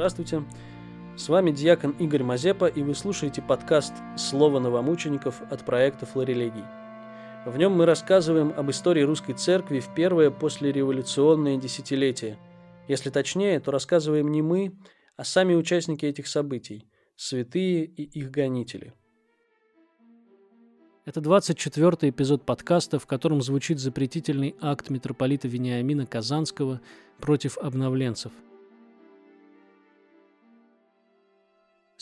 Здравствуйте. С вами диакон Игорь Мазепа, и вы слушаете подкаст «Слово новомучеников» от проекта «Флорелегий». В нем мы рассказываем об истории русской церкви в первое послереволюционное десятилетие. Если точнее, то рассказываем не мы, а сами участники этих событий – святые и их гонители. Это 24-й эпизод подкаста, в котором звучит запретительный акт митрополита Вениамина Казанского против обновленцев –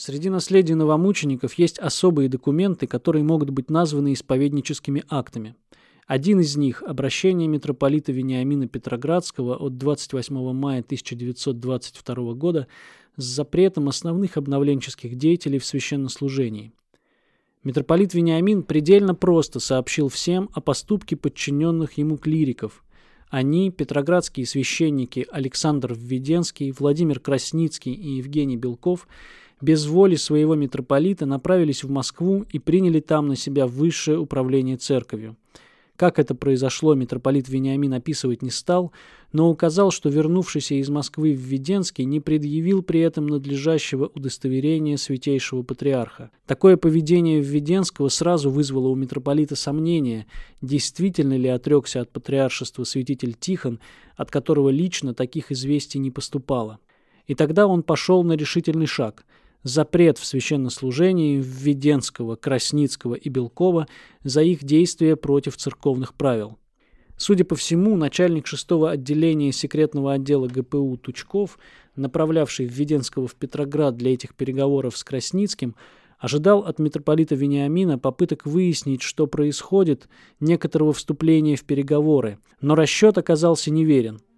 Среди наследия новомучеников есть особые документы, которые могут быть названы исповедническими актами. Один из них – обращение митрополита Вениамина Петроградского от 28 мая 1922 года с запретом основных обновленческих деятелей в священнослужении. Митрополит Вениамин предельно просто сообщил всем о поступке подчиненных ему клириков. Они, петроградские священники Александр Введенский, Владимир Красницкий и Евгений Белков – без воли своего митрополита направились в Москву и приняли там на себя высшее управление церковью. Как это произошло, митрополит Вениамин описывать не стал, но указал, что вернувшийся из Москвы в Введенский не предъявил при этом надлежащего удостоверения святейшего патриарха. Такое поведение Введенского сразу вызвало у митрополита сомнение, действительно ли отрекся от патриаршества святитель Тихон, от которого лично таких известий не поступало. И тогда он пошел на решительный шаг – запрет в священнослужении Введенского, Красницкого и Белкова за их действия против церковных правил. Судя по всему, начальник шестого отделения секретного отдела ГПУ Тучков, направлявший Введенского в Петроград для этих переговоров с Красницким, ожидал от митрополита Вениамина попыток выяснить, что происходит, некоторого вступления в переговоры, но расчет оказался неверен –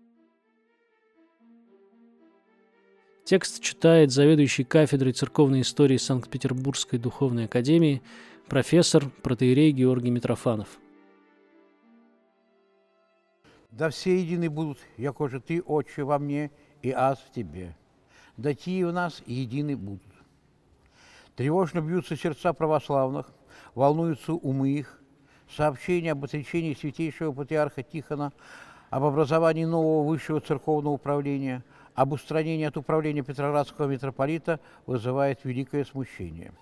Текст читает заведующий кафедрой церковной истории Санкт-Петербургской духовной академии профессор протеерей Георгий Митрофанов. Да все едины будут, яко же ты, Отче, во мне, и аз в тебе. Да те в нас едины будут. Тревожно бьются сердца православных, волнуются умы их. Сообщение об отречении святейшего патриарха Тихона, об образовании нового высшего церковного управления – об устранении от управления Петроградского митрополита вызывает великое смущение.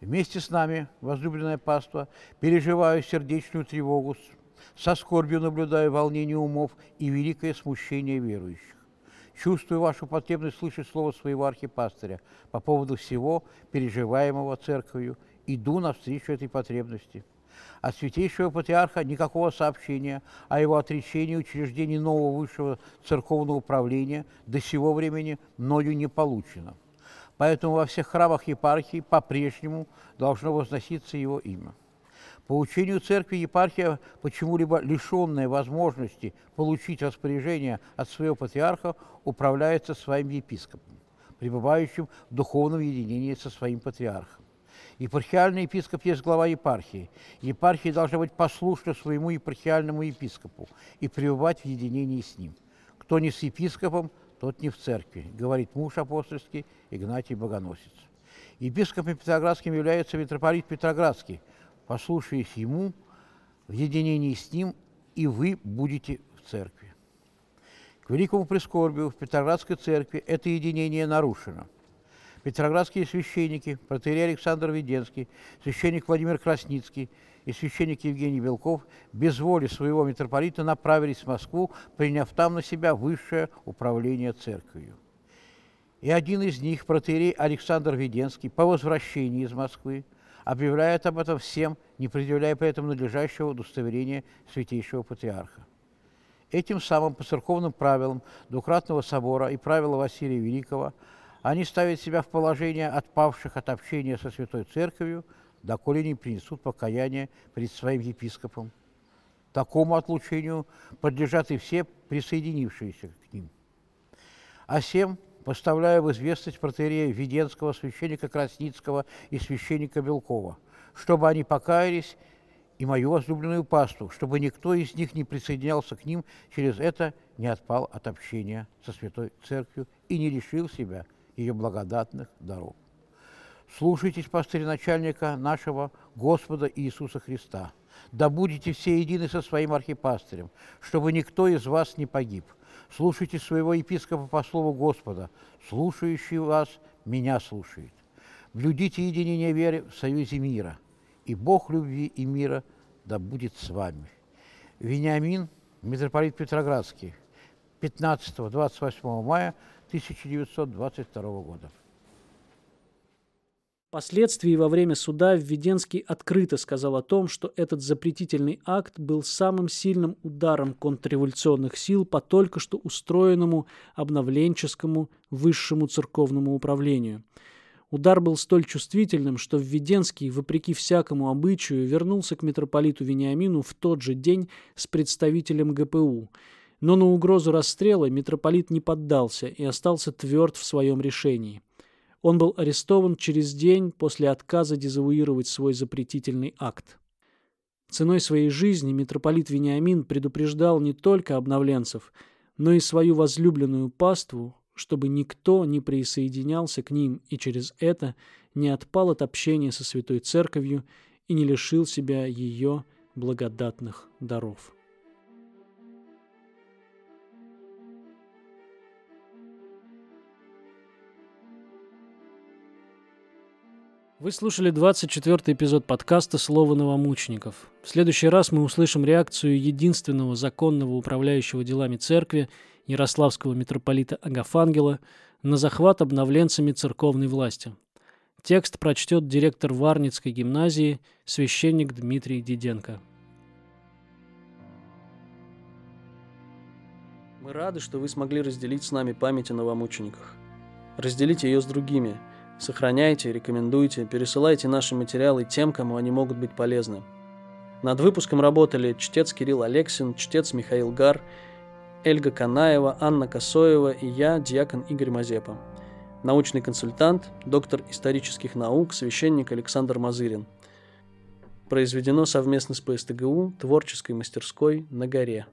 Вместе с нами, возлюбленное паство, переживаю сердечную тревогу, со скорбью наблюдаю волнение умов и великое смущение верующих. Чувствую вашу потребность слышать слово своего архипастыря по поводу всего, переживаемого церковью. Иду навстречу этой потребности – от святейшего патриарха никакого сообщения о его отречении учреждений нового высшего церковного управления до сего времени мною не получено. Поэтому во всех храмах епархии по-прежнему должно возноситься его имя. По учению церкви епархия, почему-либо лишенная возможности получить распоряжение от своего патриарха, управляется своим епископом, пребывающим в духовном единении со своим патриархом. Епархиальный епископ есть глава епархии. Епархия должна быть послушна своему епархиальному епископу и пребывать в единении с ним. Кто не с епископом, тот не в церкви, говорит муж апостольский Игнатий Богоносец. Епископом Петроградским является митрополит Петроградский. Послушаясь ему, в единении с ним и вы будете в церкви. К великому прискорбию в Петроградской церкви это единение нарушено – петроградские священники, протеерей Александр Веденский, священник Владимир Красницкий и священник Евгений Белков без воли своего митрополита направились в Москву, приняв там на себя высшее управление церковью. И один из них, протеерей Александр Веденский, по возвращении из Москвы, объявляет об этом всем, не предъявляя при этом надлежащего удостоверения святейшего патриарха. Этим самым по церковным правилам двукратного собора и правила Василия Великого – они ставят себя в положение отпавших от общения со Святой Церковью, доколе не принесут покаяние перед своим епископом. Такому отлучению подлежат и все присоединившиеся к ним. А всем поставляю в известность протеерея Веденского, священника Красницкого и священника Белкова, чтобы они покаялись и мою возлюбленную пасту, чтобы никто из них не присоединялся к ним, через это не отпал от общения со Святой Церковью и не лишил себя ее благодатных даров. Слушайтесь пастыря-начальника нашего Господа Иисуса Христа. Да будете все едины со своим архипастырем, чтобы никто из вас не погиб. Слушайте своего епископа по слову Господа. Слушающий вас меня слушает. Блюдите единение веры в союзе мира. И Бог любви и мира да будет с вами. Вениамин, митрополит Петроградский, 15-28 мая 1922 года. Впоследствии во время суда Введенский открыто сказал о том, что этот запретительный акт был самым сильным ударом контрреволюционных сил по только что устроенному обновленческому высшему церковному управлению. Удар был столь чувствительным, что Введенский, вопреки всякому обычаю, вернулся к митрополиту Вениамину в тот же день с представителем ГПУ. Но на угрозу расстрела митрополит не поддался и остался тверд в своем решении – он был арестован через день после отказа дезавуировать свой запретительный акт. Ценой своей жизни митрополит Вениамин предупреждал не только обновленцев, но и свою возлюбленную паству, чтобы никто не присоединялся к ним и через это не отпал от общения со Святой Церковью и не лишил себя ее благодатных даров. Вы слушали 24-й эпизод подкаста «Слово новомучеников». В следующий раз мы услышим реакцию единственного законного управляющего делами церкви Ярославского митрополита Агафангела на захват обновленцами церковной власти. Текст прочтет директор Варницкой гимназии священник Дмитрий Диденко. Мы рады, что вы смогли разделить с нами память о новомучениках. Разделите ее с другими – Сохраняйте, рекомендуйте, пересылайте наши материалы тем, кому они могут быть полезны. Над выпуском работали чтец Кирилл Алексин, чтец Михаил Гар, Эльга Канаева, Анна Косоева и я, диакон Игорь Мазепа. Научный консультант, доктор исторических наук, священник Александр Мазырин. Произведено совместно с ПСТГУ творческой мастерской на горе.